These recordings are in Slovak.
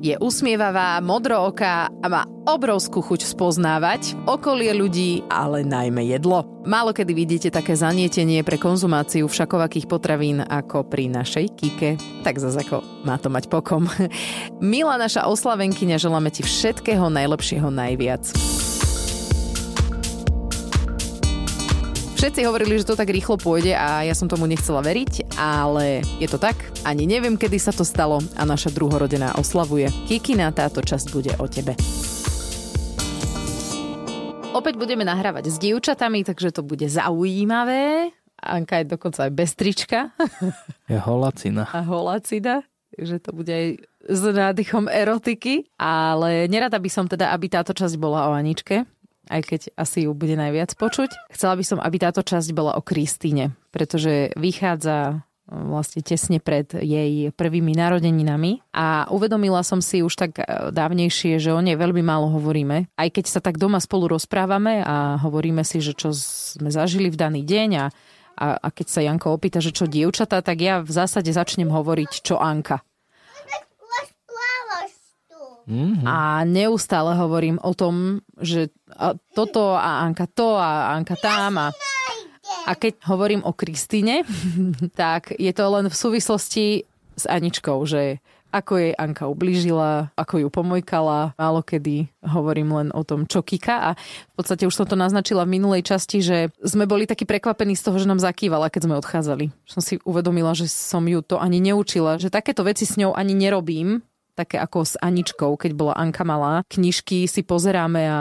Je usmievavá, modrooká a má obrovskú chuť spoznávať okolie ľudí, ale najmä jedlo. Málo kedy vidíte také zanietenie pre konzumáciu všakovakých potravín ako pri našej Kike. Tak zase ako má to mať pokom. Milá naša oslavenkyňa, želáme ti všetkého najlepšieho najviac. Všetci hovorili, že to tak rýchlo pôjde a ja som tomu nechcela veriť, ale je to tak. Ani neviem, kedy sa to stalo a naša druhorodená oslavuje. Kikina, táto časť bude o tebe. Opäť budeme nahrávať s dievčatami, takže to bude zaujímavé. Anka je dokonca aj bez trička. Je holacina. A holacina, že to bude aj s nádychom erotiky. Ale nerada by som teda, aby táto časť bola o Aničke, aj keď asi ju bude najviac počuť. Chcela by som, aby táto časť bola o Kristine, pretože vychádza e, vlastne tesne pred jej prvými narodeninami a uvedomila som si už tak e, dávnejšie, že o nej veľmi málo hovoríme. Aj keď sa tak doma spolu rozprávame a hovoríme si, že čo sme zažili v daný deň a, a, keď sa Janko opýta, že čo dievčatá, tak ja v zásade začnem hovoriť čo Anka. Mm-hmm. A neustále hovorím o tom, že toto a Anka to a Anka tam a a keď hovorím o Kristine, tak je to len v súvislosti s Aničkou, že ako jej Anka ublížila, ako ju pomojkala. Málo kedy hovorím len o tom, čo kika. A v podstate už som to naznačila v minulej časti, že sme boli takí prekvapení z toho, že nám zakývala, keď sme odchádzali. Som si uvedomila, že som ju to ani neučila, že takéto veci s ňou ani nerobím, také ako s Aničkou, keď bola Anka malá. Knižky si pozeráme a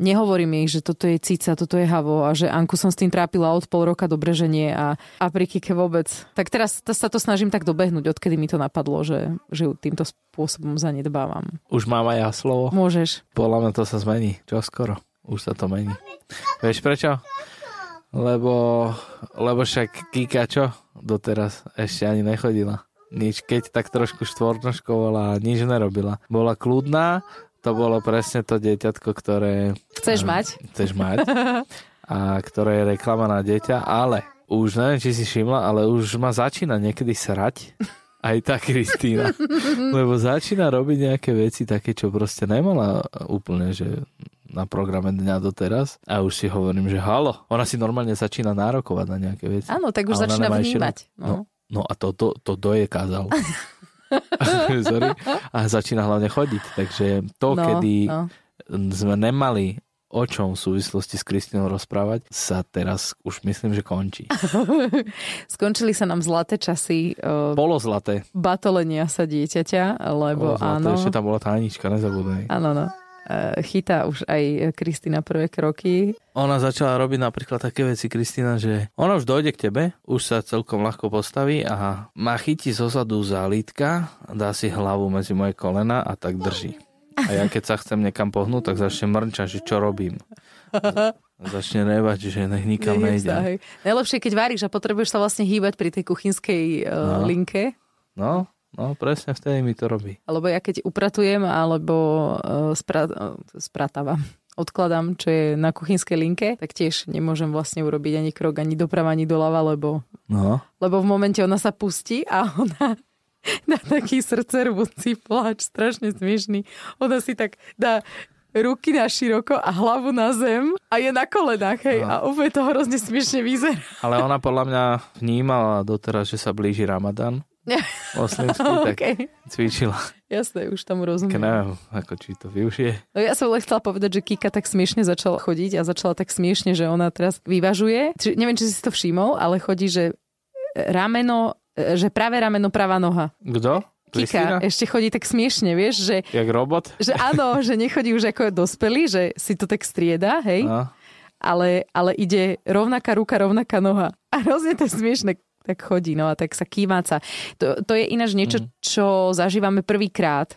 nehovorím jej, že toto je cica, toto je havo a že Anku som s tým trápila od pol roka, dobre, že nie a, a pri Kike vôbec. Tak teraz sa to snažím tak dobehnúť, odkedy mi to napadlo, že, že ju týmto spôsobom zanedbávam. Už mám aj ja slovo? Môžeš. Podľa mňa to sa zmení. Čo skoro? Už sa to mení. Vieš prečo? Lebo, lebo však Kika čo? Doteraz ešte ani nechodila nič, keď tak trošku štvornoškovala nič nerobila. Bola kľudná, to bolo presne to dieťatko, ktoré... Chceš mať? Chceš mať. A ktoré je reklama na dieťa, ale už neviem, či si všimla, ale už ma začína niekedy srať. Aj tá Kristýna. Lebo začína robiť nejaké veci také, čo proste nemala úplne, že na programe dňa doteraz a už si hovorím, že halo, ona si normálne začína nárokovať na nejaké veci. Áno, tak už začína vnímať. No. no. No a to, to, to do je kázal. Sorry. A začína hlavne chodiť. Takže to, no, kedy no. sme nemali o čom v súvislosti s Kristinou rozprávať, sa teraz už myslím, že končí. Skončili sa nám zlaté časy. Uh, Bolo zlaté. Batolenia sa dieťaťa, lebo Bolo zlaté. áno. Ešte tam bola tá Anička, nezabudaj. Áno, no. Eh, chytá už aj Kristina prvé kroky. Ona začala robiť napríklad také veci, Kristina, že ona už dojde k tebe, už sa celkom ľahko postaví a má chytí zozadu zálítka, dá si hlavu medzi moje kolena a tak drží. A ja keď sa chcem niekam pohnúť, tak začne mrčať, že čo robím. Začne revať, že nech nikam nejde. Najlepšie, keď varíš a potrebuješ sa vlastne hýbať pri tej kuchynskej uh, no. linke. No, No, presne vtedy mi to robí. Alebo ja keď upratujem, alebo uh, spra- uh, spratávam, odkladám, čo je na kuchynskej linke, tak tiež nemôžem vlastne urobiť ani krok, ani doprava, ani doľava, lebo, no. lebo v momente ona sa pustí a ona dá taký srdcervúci pláč, strašne smiešný. Ona si tak dá ruky na široko a hlavu na zem a je na kolenách, hej, no. a úplne to hrozne smiešne vyzerá. Ale ona podľa mňa vnímala doteraz, že sa blíži Ramadan Oslimsky, tak okay. cvičila. Jasné, už tomu rozumiem. Neviem, ako či to využije. No ja som len chcela povedať, že Kika tak smiešne začala chodiť a začala tak smiešne, že ona teraz vyvažuje. Či, neviem, či si to všimol, ale chodí, že rameno, že pravé rameno, pravá noha. Kto? Kika ešte chodí tak smiešne, vieš, že... Jak robot? Že áno, že nechodí už ako dospelý, že si to tak strieda, hej? No. Ale, ale ide rovnaká ruka, rovnaká noha. A hrozne to je smiešne tak chodí, no a tak sa kýváca. To, to je ináč niečo, mm. čo zažívame prvýkrát,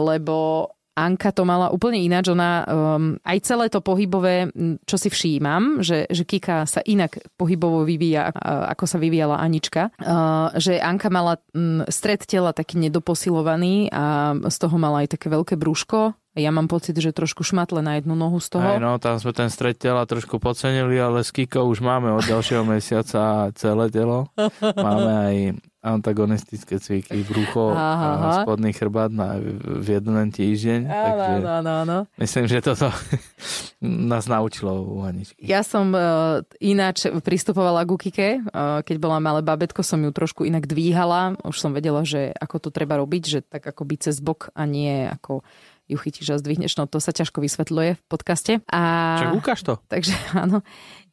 lebo Anka to mala úplne ináč. Ona um, aj celé to pohybové, čo si všímam, že, že Kika sa inak pohybovo vyvíja, ako sa vyvíjala Anička. Uh, že Anka mala um, stred tela taký nedoposilovaný a z toho mala aj také veľké brúško, ja mám pocit, že trošku šmatle na jednu nohu z toho. Aj no, tam sme ten stred tela trošku podcenili, ale s Kiko už máme od ďalšieho mesiaca celé telo. Máme aj antagonistické cviky, brucho Aha. a spodný chrbát na, v jeden týždeň. Áno, takže áno, áno, áno. Myslím, že toto nás naučilo u Aničky. Ja som uh, ináč pristupovala ku Kike. Uh, keď bola malé babetko, som ju trošku inak dvíhala. Už som vedela, že ako to treba robiť, že tak ako byť cez bok a nie ako ju chytíš a zdvihneš, no to sa ťažko vysvetľuje v podcaste. A... Čak ukáž to. Takže áno.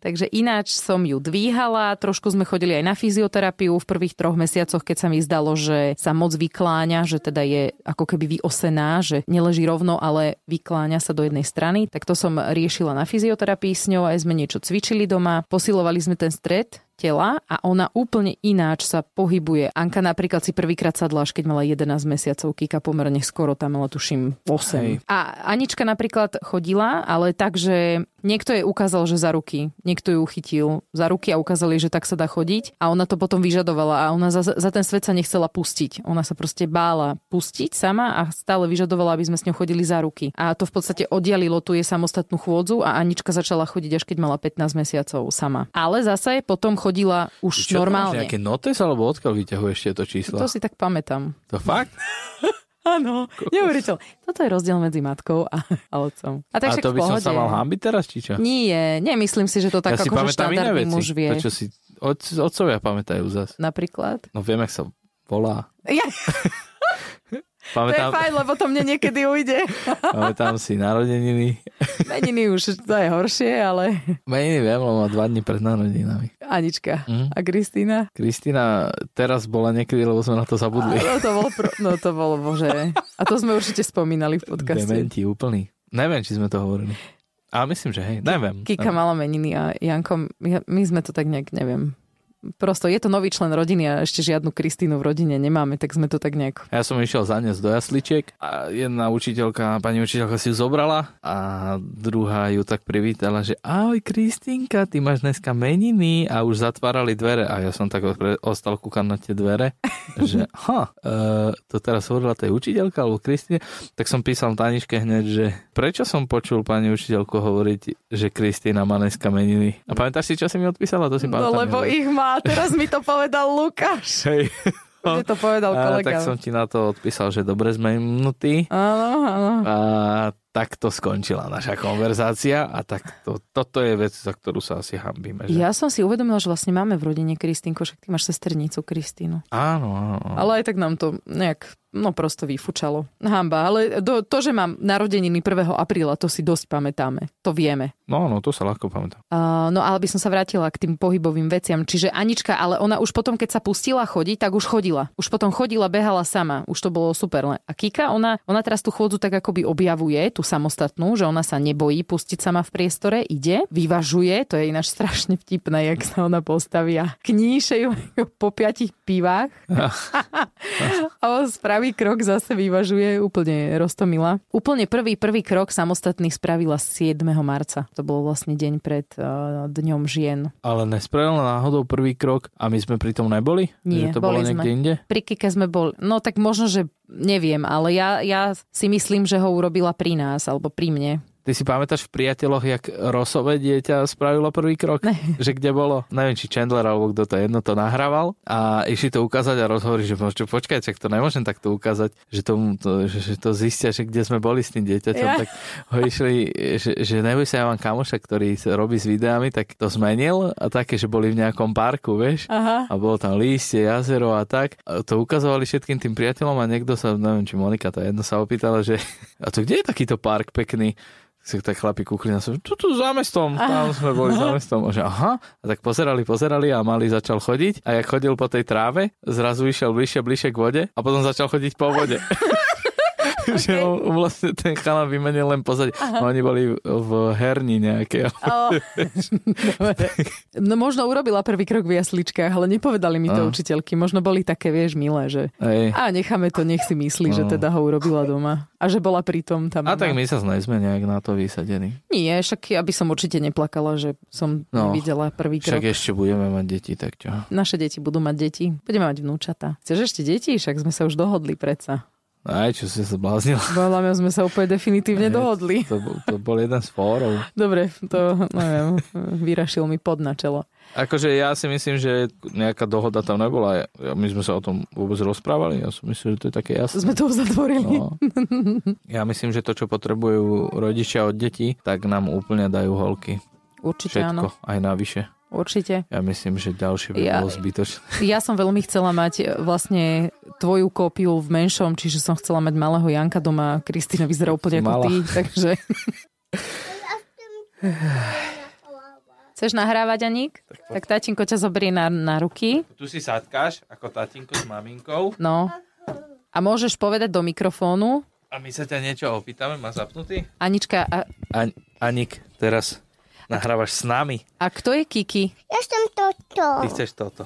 Takže ináč som ju dvíhala, trošku sme chodili aj na fyzioterapiu v prvých troch mesiacoch, keď sa mi zdalo, že sa moc vykláňa, že teda je ako keby vyosená, že neleží rovno, ale vykláňa sa do jednej strany. Tak to som riešila na fyzioterapii s ňou, aj sme niečo cvičili doma, posilovali sme ten stred tela a ona úplne ináč sa pohybuje. Anka napríklad si prvýkrát sadla, až keď mala 11 mesiacov, Kika pomerne skoro, tam mala tuším 8. Hej. A Anička napríklad chodila, ale tak, že Niekto jej ukázal, že za ruky. Niekto ju chytil za ruky a ukázali, že tak sa dá chodiť. A ona to potom vyžadovala a ona za, za ten svet sa nechcela pustiť. Ona sa proste bála pustiť sama a stále vyžadovala, aby sme s ňou chodili za ruky. A to v podstate oddialilo tu je samostatnú chôdzu a Anička začala chodiť až keď mala 15 mesiacov sama. Ale zase potom chodila už Čo normálne. Čo nejaké notes alebo odkiaľ vyťahuješ tieto čísla? To si tak pamätám. To fakt? Áno, neuveriteľ. Toto je rozdiel medzi matkou a, a otcom. A, tak a to by som sa mal hambiť teraz, či čo? Nie, nemyslím si, že to tak ja ako štandardný muž vie. Prečo si otcovia pamätajú zas? Napríklad? No viem, jak sa volá. Ja. Pamätám... To je fajn, lebo to mne niekedy ujde. Pamätám si narodeniny. Meniny už, to je horšie, ale... Meniny viem, lebo má dva dní pred narodinami. Anička. Mm. A Kristýna? Kristýna teraz bola niekedy, lebo sme na to zabudli. No to bolo, pro... no to bolo bože. A to sme určite spomínali v podcaste. Dementi, úplný. Neviem, či sme to hovorili. Ale myslím, že hej, neviem. Kika neviem. mala meniny a Janko, my sme to tak nejak, neviem, prosto je to nový člen rodiny a ešte žiadnu Kristínu v rodine nemáme, tak sme to tak nejak... Ja som išiel zaniesť do jasličiek a jedna učiteľka, pani učiteľka si ju zobrala a druhá ju tak privítala, že ahoj Kristínka, ty máš dneska meniny a už zatvárali dvere a ja som tak ostal kúkať na tie dvere, že ha, e, to teraz hovorila tej učiteľka alebo Kristýne, tak som písal Taniške hneď, že prečo som počul pani učiteľku hovoriť, že Kristýna má dneska meniny. A pamätáš si, čo si mi odpísala? To si no lebo ich má a teraz mi to povedal Lukáš. Hej. Mne to povedal kolega. A, tak som ti na to odpísal, že dobre sme minutí. Áno, áno. A takto skončila naša konverzácia a tak to, toto je vec, za ktorú sa asi hambíme. Že? Ja som si uvedomila, že vlastne máme v rodine Kristínku, však ty máš sesternicu Kristínu. Áno, áno, áno. Ale aj tak nám to nejak No prosto vyfučalo. Hamba, ale to, to, že mám narodeniny 1. apríla, to si dosť pamätáme. To vieme. No, no, to sa ľahko pamätá. Uh, no, ale by som sa vrátila k tým pohybovým veciam. Čiže Anička, ale ona už potom, keď sa pustila chodiť, tak už chodila. Už potom chodila, behala sama. Už to bolo super. A Kika, ona, ona teraz tú chôdzu tak akoby objavuje, tú samostatnú, že ona sa nebojí pustiť sama v priestore, ide, vyvažuje, to je ináč strašne vtipné, jak sa ona postavia. Kníše ju po piatich pivách. a on spraví krok zase vyvažuje úplne roztomila. Úplne prvý, prvý krok samostatný spravila 7. marca. To bol vlastne deň pred uh, Dňom žien. Ale nespravila náhodou prvý krok a my sme pri tom neboli? Nie, že to bolo niekde sme. inde? Pri Kike sme boli. No tak možno, že neviem, ale ja, ja si myslím, že ho urobila pri nás alebo pri mne. Ty si pamätáš v priateľoch, jak Rosové dieťa spravilo prvý krok? Ne. Že kde bolo? Neviem, či Chandler alebo kto to jedno to nahrával a išli to ukázať a rozhovorí, že čo, počkaj, čak to nemôžem takto ukázať, že, tomu to, že, že to zistia, že kde sme boli s tým dieťaťom, ja. tak ho išli, že, že neboj sa, ja mám kamoša, ktorý robí s videami, tak to zmenil a také, že boli v nejakom parku, vieš, Aha. a bolo tam lístie, jazero a tak. A to ukazovali všetkým tým priateľom a niekto sa, neviem, či Monika to jedno sa opýtala, že a to kde je takýto park pekný? Si tak chlapi kúkli na sebe, tu, tu za mestom, tam sme boli za mestom. A že aha, a tak pozerali, pozerali a mali začal chodiť a jak chodil po tej tráve, zrazu išiel bližšie, bližšie k vode a potom začal chodiť po vode. okay. že on, vlastne ten chala vymenil len pozadie. No, oni boli v herni nejaké. Oh. no možno urobila prvý krok v jasličkách, ale nepovedali mi to oh. učiteľky. Možno boli také, vieš, milé, že Ej. a necháme to, nech si myslí, oh. že teda ho urobila doma. A že bola pri tom tam. A tak my sa sme nejak na to vysadení. Nie, však ja by som určite neplakala, že som no, nevidela prvý krok. Však ešte budeme mať deti, tak čo? Naše deti budú mať deti. Budeme mať vnúčata. Chceš ešte deti? Však sme sa už dohodli predsa. Aj, čo si sa bláznil. Podľa mňa sme sa úplne definitívne dohodli. To, bol- to bol jeden z fórov. Dobre, to neviem, vyrašil mi pod na čelo. Akože ja si myslím, že nejaká dohoda tam nebola. My sme sa o tom vôbec rozprávali. Ja som myslím, že to je také jasné. Sme to uzatvorili. No. Ja myslím, že to, čo potrebujú rodičia od detí, tak nám úplne dajú holky. Určite áno. Všetko, aj navyše. Určite. Ja myslím, že ďalšie by Ja- bolo zbytočné. Ja som veľmi chcela mať e, vlastne tvoju kópiu v menšom, čiže som chcela mať malého Janka doma. Kristína vyzerá úplne ako ty, takže... Chceš nahrávať, Aník? Tak tatínko ťa zoberie na, na ruky. Tu si sadkáš ako tatinko s maminkou No. A môžeš povedať do mikrofónu. a my sa ťa niečo opýtame. Má zapnutý? Anička, a, An- Anik, teraz nahrávaš s nami. a kto je Kiki? Ja som toto. Ty chceš toto.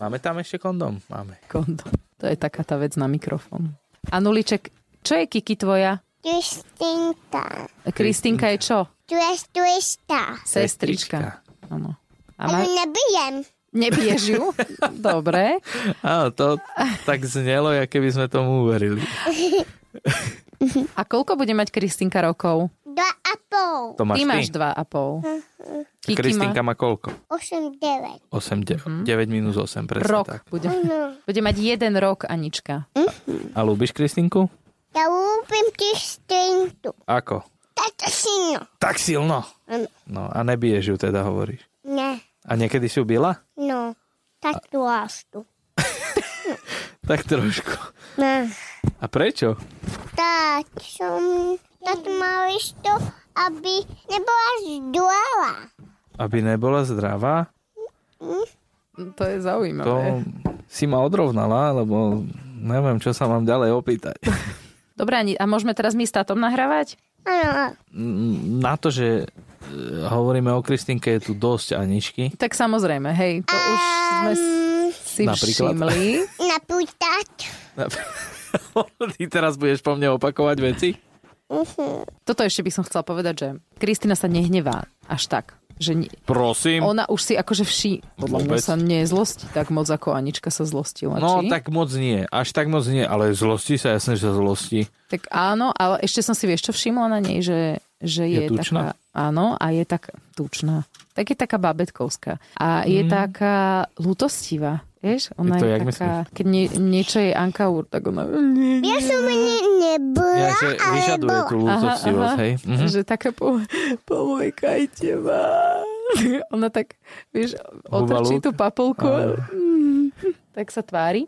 Máme tam ešte kondom? Máme. Kondom. To je taká tá vec na mikrofón. Anuliček, čo je Kiki tvoja? Kristinka. Kristínka je čo? Tu je twista. Sestrička. Áno. A Ale ma... nebijem. Nebiješ ju? Dobre. Áno, to tak znelo, ja keby sme tomu uverili. A koľko bude mať Kristínka rokov? Dva a pol. To máš Ty ty. máš dva a pol. Kiki Kristinka má má koľko? Osem, devet. 8, 9, 9 minus 8, presne rok. tak. Bude, No. bude mať jeden rok, Anička. A ľúbiš Kristinku? Ja ľúbim Kristinku. Ako? Tato syno. Tak silno. Áno. No a nebiješ ju teda, hovoríš. Ne. A niekedy si ju bila? No. Tatuážku. Tak trošku. Ne. A prečo? Tak som... Tak mal to, aby nebola zdôla. Aby nebola zdravá? To je zaujímavé. To si ma odrovnala, lebo neviem, čo sa mám ďalej opýtať. Dobre, a môžeme teraz my s tátom nahrávať? Na to, že e, hovoríme o Kristinke, je tu dosť Aničky. Tak samozrejme, hej, to už sme si Napríklad? všimli. Napútať. Ty teraz budeš po mne opakovať veci? Toto ešte by som chcela povedať, že Kristina sa nehnevá až tak. Že nie, Prosím. ona už si akože vší, podľa mňa sa nezlostí tak moc, ako Anička sa zlostila. No, či? tak moc nie. Až tak moc nie, ale zlosti sa, jasne, že sa zlosti. Tak áno, ale ešte som si vieš, čo všimla na nej, že, že Je je, tučná? taká... Áno, a je tak tučná. Tak je taká babetkovská. A je taká lutostivá. Vieš, ona Je to je, taká, keď nie, niečo je Anka Ur, tak ona... Ja som ne, nebola, Ja, že ale vyžaduje bola. tú ľútostivosť, hej? Mhm. Že taká po, pomojkajte ma. Ona tak, vieš, otrčí tú papulku. Mm, tak sa tvári.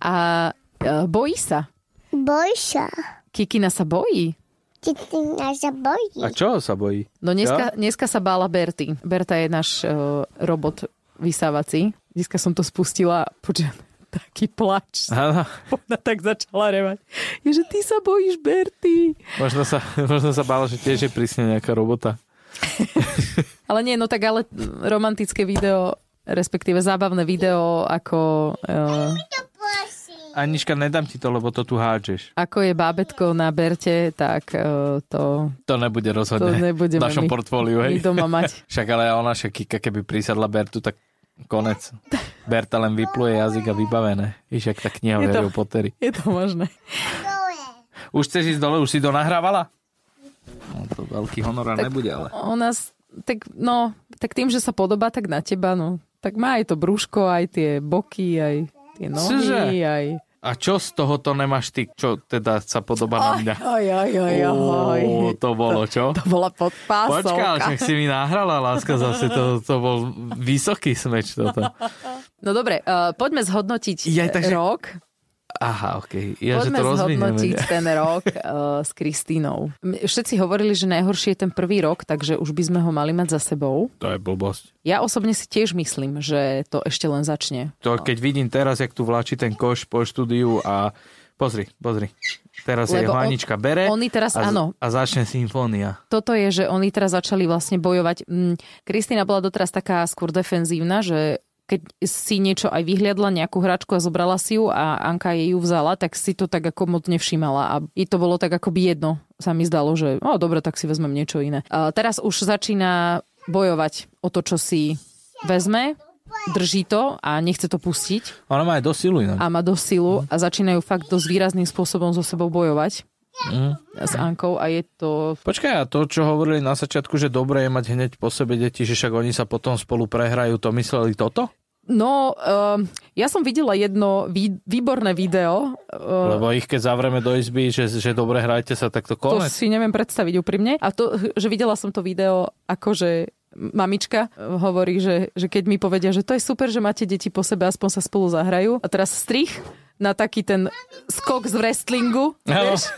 A e, bojí sa. Boj sa. Kikina sa bojí. Ty nás zabojí. A čo sa bojí? No dneska, dneska sa bála Berty. Berta je náš uh, robot vysávací. Dneska som to spustila a počujem taký plač. Áno, Ona tak začala revať. Je, že ty sa bojíš Berty. možno sa, možno sa bála, že tiež je prísne nejaká robota. Ale nie, no tak ale romantické video, respektíve zábavné video, ako, uh, Anička, nedám ti to, lebo to tu hádžeš. ako je bábetko na Berte, tak uh, to, To nebude to rozhodne nebudeme v našom my, portfóliu, my hej. doma mať. Však ale ona však Kika, keby prísadla Bertu, tak konec. Berta len vypluje jazyk a vybavené. Víš, jak tá kniha Je to- Pottery. Je to možné. Už chceš ísť dole? Už si to nahrávala? No to veľký honorár Tak- nebude, ale... Ona, tak, no, tak tým, že sa podobá tak na teba, no, tak má aj to brúško, aj tie boky, aj tie nohy, Čože? aj... A čo z tohoto nemáš ty? Čo teda sa podobá na mňa? Aj, aj, aj, aj. Ó, to bolo čo? To bola podpásovka. Počkaj, ale však si mi nahrala, láska, zase to, to bol vysoký smeč toto. No dobre, uh, poďme zhodnotiť Ja, takže- rok. Aha, okej. Ja, že Poďme to rozvineme. zhodnotiť ten rok uh, s Kristínou. Všetci hovorili, že najhorší je ten prvý rok, takže už by sme ho mali mať za sebou. To je blbosť. Ja osobne si tiež myslím, že to ešte len začne. To keď vidím teraz, jak tu vláči ten koš po štúdiu a pozri, pozri. Teraz je Lebo on- Hanička bere oni teraz, a, áno. a začne symfónia. Toto je, že oni teraz začali vlastne bojovať. Mm, Kristína bola doteraz taká skôr defenzívna, že keď si niečo aj vyhliadla, nejakú hračku a zobrala si ju a Anka jej ju vzala, tak si to tak ako moc nevšímala a jej to bolo tak akoby jedno. Sa mi zdalo, že o, dobre, tak si vezmem niečo iné. A teraz už začína bojovať o to, čo si vezme drží to a nechce to pustiť Ona má aj do silu inak. a má dosť silu a začínajú fakt dosť výrazným spôsobom so sebou bojovať s Ankou a je to... Počkaj, a to, čo hovorili na začiatku, že dobre je mať hneď po sebe deti, že však oni sa potom spolu prehrajú, to mysleli toto? No, uh, ja som videla jedno vý, výborné video. Uh, Lebo ich keď zavrieme do izby, že, že dobre hrajte sa, tak to to konec. si neviem predstaviť úprimne. A to, že videla som to video, akože mamička uh, hovorí, že, že keď mi povedia, že to je super, že máte deti po sebe, aspoň sa spolu zahrajú. A teraz strich na taký ten skok z wrestlingu. Vieš?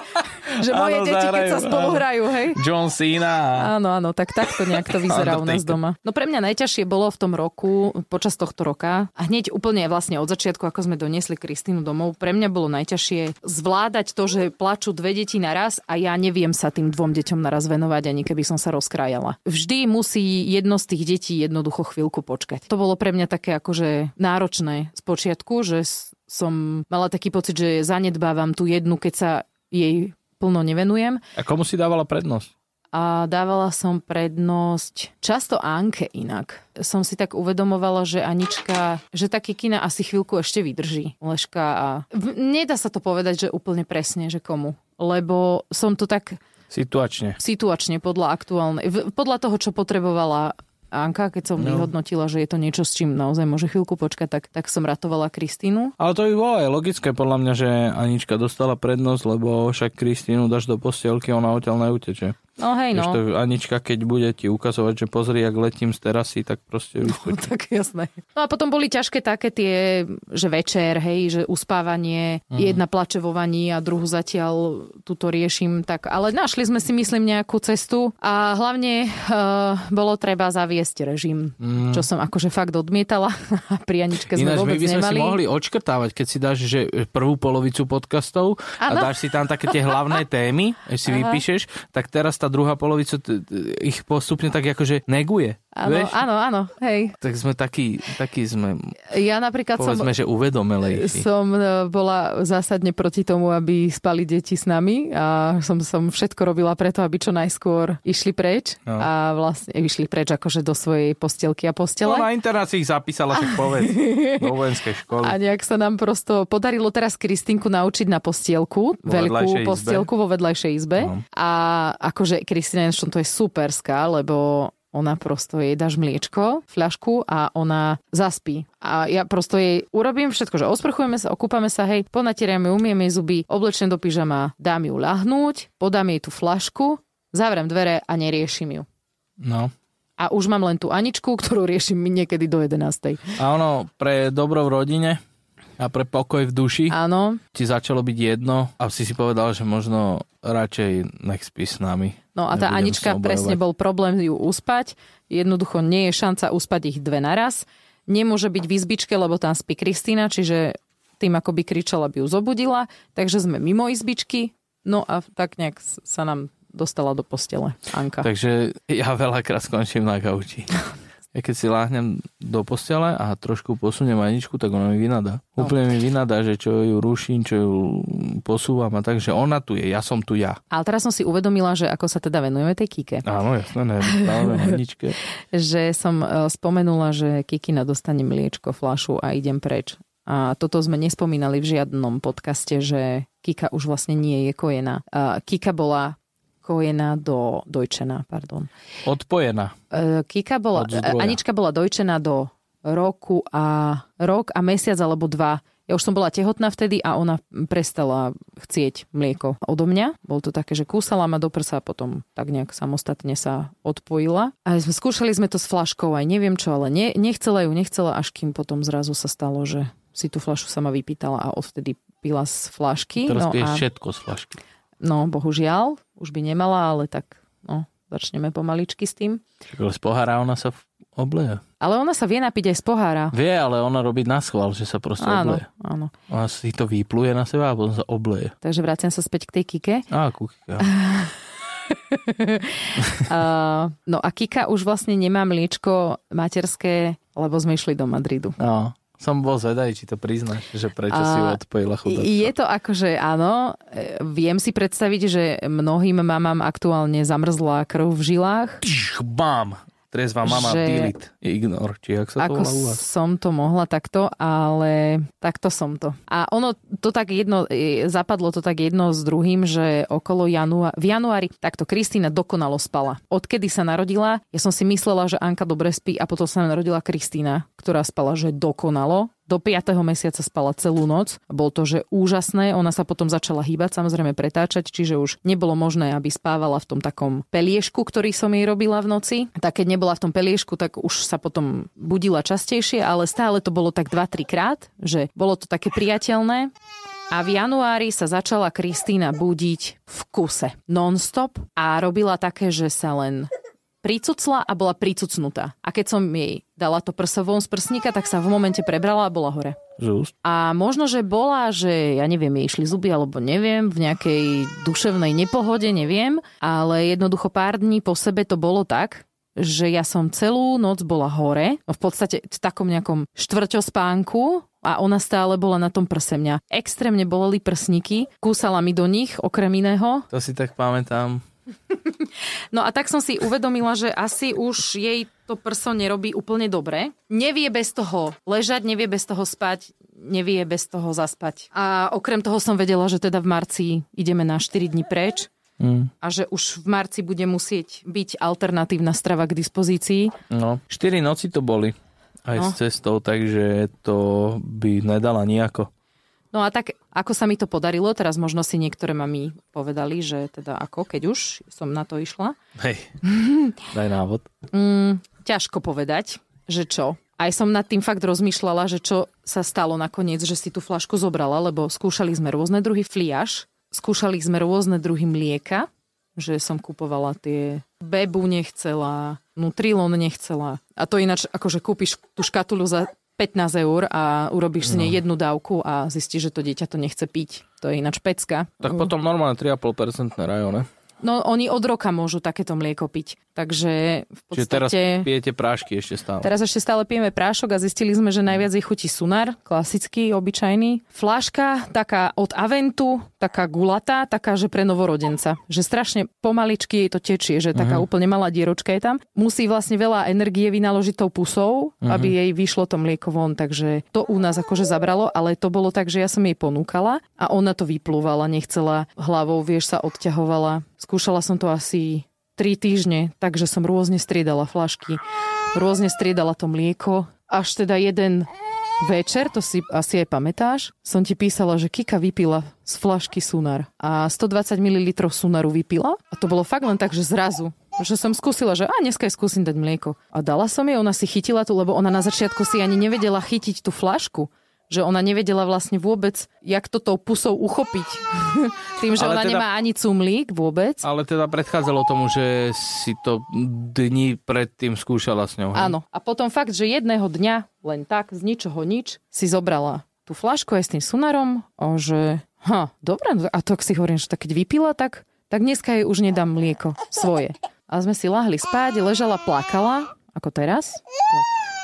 že moje Áno, deti, keď zahrajú, sa spolu áno. hrajú, hej? John Cena. Áno, áno, tak takto nejak to vyzerá u nás doma. No pre mňa najťažšie bolo v tom roku, počas tohto roka, a hneď úplne vlastne od začiatku, ako sme doniesli Kristínu domov, pre mňa bolo najťažšie zvládať to, že plačú dve deti naraz a ja neviem sa tým dvom deťom naraz venovať, ani keby som sa rozkrájala. Vždy musí jedno z tých detí jednoducho chvíľku počkať. To bolo pre mňa také akože náročné z počiatku, že som mala taký pocit, že zanedbávam tú jednu, keď sa jej plno nevenujem A komu si dávala prednosť? a dávala som prednosť často Anke inak. Som si tak uvedomovala, že Anička, že tá kikina asi chvíľku ešte vydrží. Leška a... Nedá sa to povedať, že úplne presne, že komu. Lebo som to tak Situačne. situačne podľa aktuálnej, podľa toho, čo potrebovala Anka, keď som No. vyhodnotila, že je to niečo, s čím naozaj môže chvíľku počkať, tak, tak som ratovala Kristínu. Ale to by bolo aj logické podľa mňa, že Anička dostala prednosť, lebo však Kristínu dáš do postielky, ona odtiaľ neuteče. No hej, no. Ešte Anička, keď bude ti ukazovať, že pozri, ak letím z terasy, tak proste vyskočí. tak jasné. No a potom boli ťažké také tie, že večer, hej, že uspávanie, mm. jedna plače vo vani a druhú zatiaľ tuto riešim, tak ale našli sme si, myslím, nejakú cestu a hlavne uh, bolo treba zaviesť režim, mm. čo som akože fakt odmietala a pri Aničke sme Ináč my vôbec by sme nemali. si mohli odškrtávať, keď si dáš že prvú polovicu podcastov a Áno. dáš si tam také tie hlavné témy, si Aha. vypíšeš, tak teraz tá druhá polovica ich postupne tak akože neguje. Áno, vieš? áno, áno, hej. Tak sme takí, takí sme, Ja napríklad som... povedzme, že uvedomelejší. Som e, bola zásadne proti tomu, aby spali deti s nami a som, som všetko robila preto, aby čo najskôr išli preč No. a vlastne išli preč akože do svojej postielky a postele. No na internát si ich zapísala, však povedz, do vojenskej školy. A nejak sa nám prosto podarilo teraz Kristinku naučiť na postielku, Vo veľkú vedľajšej izbe. postielku vo vedľajšej izbe. No. A akože Kristina, to je superská, lebo ona prosto jej dáš mliečko, fľašku a ona zaspí. A ja prosto jej urobím všetko, že osprchujeme sa, okúpame sa, hej, ponatieriame, umieme jej zuby, oblečem do pyžama, dám ju ľahnúť, podám jej tú fľašku, zavriem dvere a neriešim ju. No. A už mám len tú Aničku, ktorú riešim niekedy do 11. A ono, pre dobro v rodine a pre pokoj v duši Áno, ti začalo byť jedno a si si povedal, že možno radšej nech spí s nami. No a tá Nebudem Anička presne bol problém ju uspať. Jednoducho nie je šanca uspať ich dve naraz. Nemôže byť v izbičke, lebo tam spí Kristýna, čiže tým ako by kričala, by ju zobudila. Takže sme mimo izbičky. No a tak nejak sa nám dostala do postele Anka. Takže ja veľakrát skončím na gauči. Ja keď si láhnem do postele a trošku posuniem Aničku, tak ona mi vynadá. No. Úplne mi vynadá, že čo ju ruším, čo ju posúvam a tak, že ona tu je, ja som tu ja. Ale teraz som si uvedomila, že ako sa teda venujeme tej Kike. Áno, jasné, ne, práve Aničke. Že som e, spomenula, že Kikina dostane mliečko, flašu a idem preč. A toto sme nespomínali v žiadnom podcaste, že Kika už vlastne nie je kojená. Kika bola kojená do dojčená, pardon. Odpojená. E, Kika bola. Anička bola dojčená do roku a rok a mesiac alebo dva. Ja už som bola tehotná vtedy a ona prestala chcieť mlieko odo mňa. Bolo to také, že kúsala ma do prsa a potom tak nejak samostatne sa odpojila. A sme, skúšali sme to s flaškou aj neviem čo, ale ne, nechcela ju, nechcela, až kým potom zrazu sa stalo, že si tú flašu sama vypýtala a odvtedy pila z flašky. Teraz no, piješ a, všetko z flašky. No bohužiaľ, už by nemala, ale tak no, začneme pomaličky s tým. Ale z pohára ona sa obleje. Ale ona sa vie napiť aj z pohára. Vie, ale ona robí na schvál, že sa proste Áno, obleje. áno. Ona si to vypluje na seba a potom sa obleje. Takže vraciam sa späť k tej Kike. Á, kúkika. Uh, no a Kika už vlastne nemá mliečko materské, lebo sme išli do Madridu. No, som bol zvedavý, či to priznáš, že prečo si ju A odpojila chudáčka. Je to akože áno, e, viem si predstaviť, že mnohým mamám aktuálne zamrzla krv v žilách. Tš, Bám! Trezvá mama, že- delete, ignore, či jak sa to Ako volá som to mohla takto, ale takto som to. A ono to tak jedno, e, zapadlo to tak jedno s druhým, že okolo januári, v januári takto Kristýna dokonalo spala. Odkedy sa narodila, ja som si myslela, že Anka dobre spí a potom sa narodila Kristýna, ktorá spala, že dokonalo. Do 5. mesiaca spala celú noc. Bolo to, že úžasné. Ona sa potom začala hýbať, samozrejme pretáčať, čiže už nebolo možné, aby spávala v tom takom peliešku, ktorý som jej robila v noci. Tak keď nebola v tom peliešku, tak už sa potom budila častejšie, ale stále to bolo tak 2-3 krát, že bolo to také priateľné. A v januári sa začala Kristýna budiť v kuse non-stop a robila také, že sa len pricucla a bola pricucnutá. A keď som jej dala to prso von z prsníka, tak sa v momente prebrala a bola hore. Žust. A možno, že bola, že ja neviem, jej išli zuby, alebo neviem, v nejakej duševnej nepohode, neviem, ale jednoducho pár dní po sebe to bolo tak, že ja som celú noc bola hore, no v podstate v takom nejakom štvrťospánku a ona stále bola na tom prse mňa. Extrémne boleli prsníky, kúsala mi do nich, okrem iného. To si tak pamätám. No a tak som si uvedomila, že asi už jej to prso nerobí úplne dobre. Nevie bez toho ležať, nevie bez toho spať, nevie bez toho zaspať. A okrem toho som vedela, že teda v marci ideme na 4 dní preč Mm. a že už v marci bude musieť byť alternatívna strava k dispozícii. No, 4 noci to boli aj No. s cestou, takže to by nedala nejako. No a tak, ako sa mi to podarilo, teraz možno si niektoré mami povedali, že teda ako, keď už som na to išla. Hej, daj návod. Mm, ťažko povedať, že čo. Aj som nad tým fakt rozmýšľala, že čo sa stalo nakoniec, že si tú flašku zobrala, lebo skúšali sme rôzne druhy fliaž, skúšali sme rôzne druhy mlieka, že som kupovala tie bebu nechcela, Nutrilon nechcela. A to ináč, akože kúpiš tú škatulu za 15 eur a urobíš si nej jednu dávku a zistíš, že to dieťa to nechce piť. To je ináč pecka. Tak potom normálne 3,5% rajone. No oni od roka môžu takéto mlieko piť. Takže v Čiže teraz podstate... pijete prášky ešte stále. Teraz ešte stále pijeme prášok a zistili sme, že najviac jej chutí sunár, klasický, obyčajný. Fláška taká od Aventu, taká gulatá, taká, že pre novorodenca. Že strašne pomaličky to tečie, že taká úplne malá dieročka je tam. Musí vlastne veľa energie vynaložiť tou pusou, aby jej vyšlo to mlieko von, takže to u nás akože zabralo, ale to bolo tak, že ja som jej ponúkala a ona to vyplúvala, nechcela hlavou, vieš, sa odťahovala. Skúšala som to asi 3 týždne, takže som rôzne striedala flašky, rôzne striedala to mlieko, až teda jeden večer, to si asi aj pamätáš, som ti písala, že Kika vypila z flašky Sunar a 120 ml Sunaru vypila a to bolo fakt len tak, že zrazu. Že som skúsila, že a dneska aj skúsim dať mlieko. A dala som jej, ona si chytila tu, lebo ona na začiatku si ani nevedela chytiť tú flašku že ona nevedela vlastne vôbec, jak to tou pusou uchopiť. Tým, že Ale ona teda- nemá ani cumlík vôbec. Ale teda predchádzalo tomu, že si to dní predtým skúšala s ňou. hej? Áno. A potom fakt, že jedného dňa, len tak, z ničoho nič, si zobrala tú flašku aj s tým sunarom, a že ha, dobre, a to si hovorím, že tak keď vypila, tak, tak dneska jej už nedám mlieko svoje. A sme si lahli spať, ležala, plakala, ako teraz.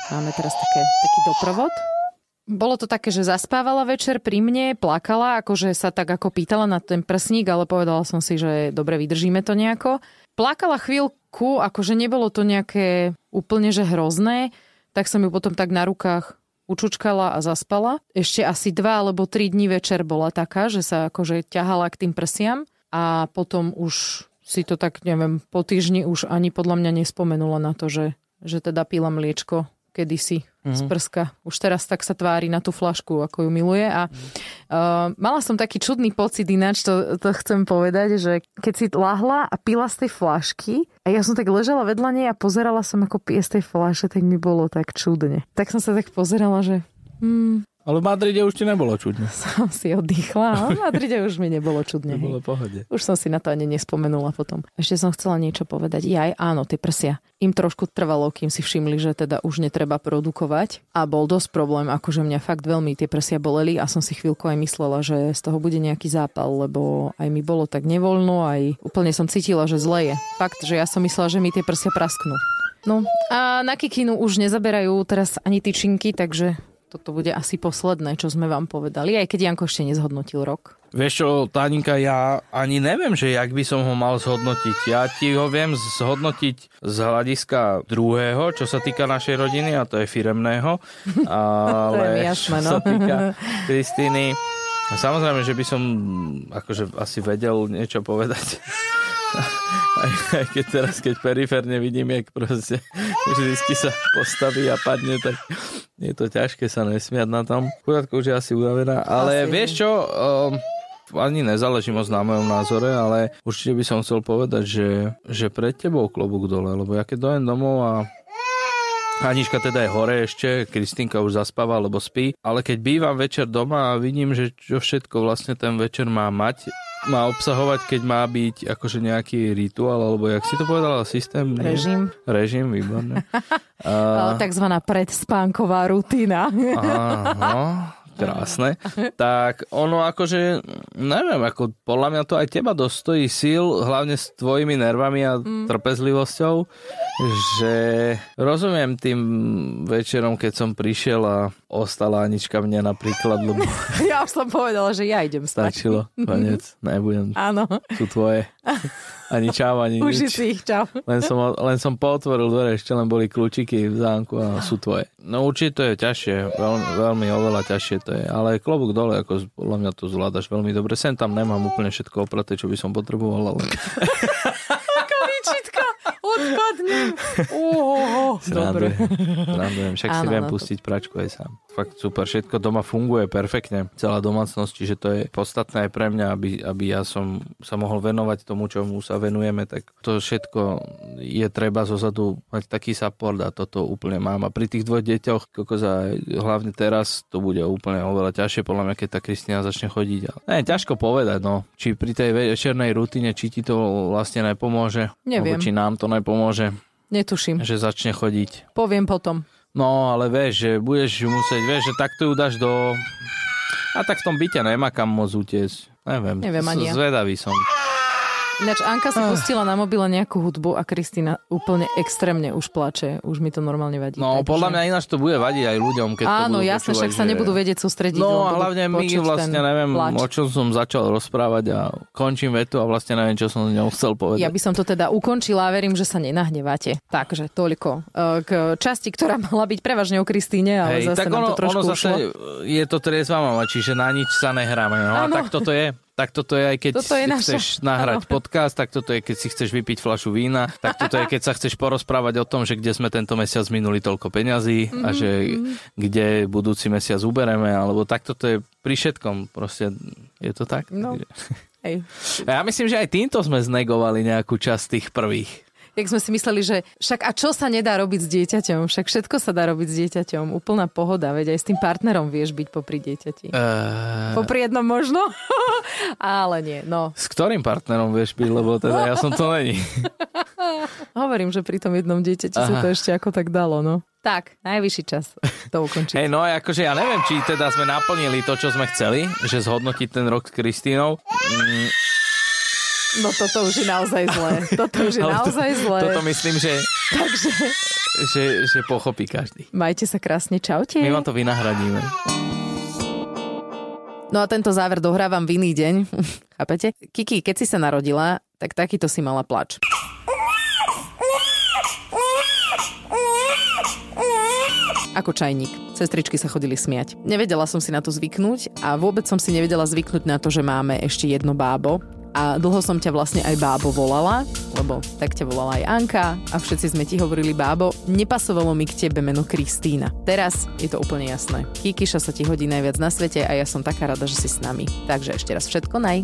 To máme teraz také, taký doprovod. Bolo to také, že zaspávala večer pri mne, plakala, akože sa tak ako pýtala na ten prsník, ale povedala som si, že dobre, vydržíme to nejako. Plakala chvíľku, akože nebolo to nejaké úplne že hrozné, tak som ju potom tak na rukách učučkala a zaspala. Ešte asi dva alebo tri dní večer bola taká, že sa akože ťahala k tým prsiam a potom už si to tak, neviem, po týždni už ani podľa mňa nespomenula na to, že, že teda pila mliečko kedysi z prska. Už teraz tak sa tvári na tú flašku, ako ju miluje. A uh, mala som taký čudný pocit ináč, to, to chcem povedať, že keď si lahla a pila z tej flašky a ja som tak ležala vedľa nej a pozerala som, ako pije z tej flaše, tak mi bolo tak čudne. Tak som sa tak pozerala, že hmm, Ale v Madride už ti nebolo čudne. som si oddychla a v Madride už mi nebolo čudne. To hej. bolo v pohode. Už som si na to ani nespomenula potom. Ešte som chcela niečo povedať. Jaj, áno, tie prsia. Im trošku trvalo, kým si všimli, že teda už netreba produkovať. A bol dosť problém, akože mňa fakt veľmi tie prsia boleli a som si chvíľku aj myslela, že z toho bude nejaký zápal, lebo aj mi bolo tak nevoľno, aj úplne som cítila, že zle je. Fakt, že ja som myslela, že mi tie prsia prasknú. No a na kikinu už nezaberajú teraz ani tyčinky, takže toto bude asi posledné, čo sme vám povedali, aj keď Janko ešte nezhodnotil rok. Vieš čo, Táninka, ja ani neviem, že jak by som ho mal zhodnotiť. Ja ti ho viem zhodnotiť z hľadiska druhého, čo sa týka našej rodiny, a to je firemného. Ale to je jasné, no. čo sa týka Kristýny, samozrejme, že by som akože asi vedel niečo povedať. Aj, aj keď teraz, keď periférne vidím, jak proste vždy sa postaví a padne, tak je to ťažké sa nesmiať na tom. Chudátko už je asi unavená, ale asi. vieš čo, um, ani nezáleží moc na mojom názore, ale určite by som chcel povedať, že, že pred tebou klobúk dole, lebo ja keď dojem domov a Anička teda je hore ešte, Kristýnka už zaspáva, alebo spí, ale keď bývam večer doma a vidím, že čo všetko vlastne ten večer má mať, má obsahovať, keď má byť akože nejaký rituál, alebo jak si to povedala, systém? Režim. Režim, výborné. Uh, Takzvaná predspánková rutina. Áno, krásne, tak ono akože, neviem, ako podľa mňa to aj teba dostojí síl, hlavne s tvojimi nervami a mm. trpezlivosťou, že rozumiem tým večerom, keď som prišiel a ostala Anička mne napríklad, lebo... Ja už som povedala, že ja idem stať. Stačilo, konec, nebudem. Áno. Sú tvoje. Ani čau, ani Uži nič. si ich, čau. Len som, len som pootvoril dvere, ešte len boli kľúčiky v zámku a sú tvoje. No určite to je ťažšie, veľmi, veľmi oveľa ťažšie to je, ale klobúk dole, ako podľa mňa to zvládaš veľmi dobre. Sem tam nemám úplne všetko opraté, čo by som potreboval, ale... Kavičitka, odpadnem. Uhoho, dobre. Randujem, však si viem pustiť pračku aj sám. Fakt super, všetko doma funguje perfektne, celá domácnosť, čiže to je podstatné aj pre mňa, aby, aby ja som sa mohol venovať tomu, čomu sa venujeme, tak to všetko je treba zozadu mať taký support a toto úplne mám. A pri tých dvoch deťoch, za, hlavne teraz, to bude úplne oveľa ťažšie, podľa mňa, keď tá Kristina začne chodiť. Ale, ne, ťažko povedať, no, či pri tej večernej rutine, či ti to vlastne nepomôže, Neviem. alebo či nám to nepomôže. Netuším. Že začne chodiť. Poviem potom. No, ale vieš, že budeš musieť, vieš, že takto ju dáš do... A tak v tom byte nemá kam môcť utiecť. Neviem. Neviem ani ja. Zvedavý som. Ináč Anka si pustila na mobile nejakú hudbu a Kristina úplne extrémne už plače. Už mi to normálne vadí. No, takže... podľa mňa ináč to bude vadiť aj ľuďom, keď Áno, to jasne, však sa že... nebudú vedieť sústrediť. No a hlavne my vlastne neviem, plač. o čom som začal rozprávať a končím vetu a vlastne neviem, čo som s ňou chcel povedať. Ja by som to teda ukončila a verím, že sa nenahnevate. Takže toľko e, k časti, ktorá mala byť prevažne o Kristíne, ale Hej, zase tak nám ono, to trošku ono zase ušlo. je to triezva mama, čiže na nič sa nehráme. No a tak toto je. Tak toto je aj keď Toto je naša- chceš nahrať podcast, tak toto je keď si chceš vypiť fľašu vína, tak toto je keď sa chceš porozprávať o tom, že kde sme tento mesiac minuli toľko peňazí a že kde budúci mesiac ubereme, alebo tak toto je pri všetkom. Proste je to tak? No. Hej. Ja myslím, že aj týmto sme znegovali nejakú časť tých prvých. Jak sme si mysleli, že však a čo sa nedá robiť s dieťaťom? Však všetko sa dá robiť s dieťaťom. Úplná pohoda, veď aj s tým partnerom vieš byť popri dieťati. Uh, Popri jednom možno, ale nie. No, s ktorým partnerom vieš byť, lebo teda ja som to není. hovorím, že pri tom jednom dieťati sa to ešte ako tak dalo, no. Tak, najvyšší čas to ukončiť. Hej, no akože ja neviem, či teda sme naplnili to, čo sme chceli, že zhodnotiť ten rok s Kristínou. Mm, No toto už je naozaj zlé. Toto už je naozaj zlé. Toto myslím, že, Takže že, že pochopí každý. majte sa krásne, čaute. My vám to vynahradíme. No a tento záver dohrávam v iný deň. Chápete? Kiki, keď si sa narodila, tak takýto si mala plač. Ako čajník. Sestričky sa chodili smiať. Nevedela som si na to zvyknúť a vôbec som si nevedela zvyknúť na to, že máme ešte jedno bábo. A dlho som ťa vlastne aj bábo volala, lebo tak ťa volala aj Anka a všetci sme ti hovorili bábo. Nepasovalo mi k tebe meno Kristína. Teraz je to úplne jasné. Kikiša sa ti hodí najviac na svete a ja som taká rada, že si s nami. Takže ešte raz všetko naj.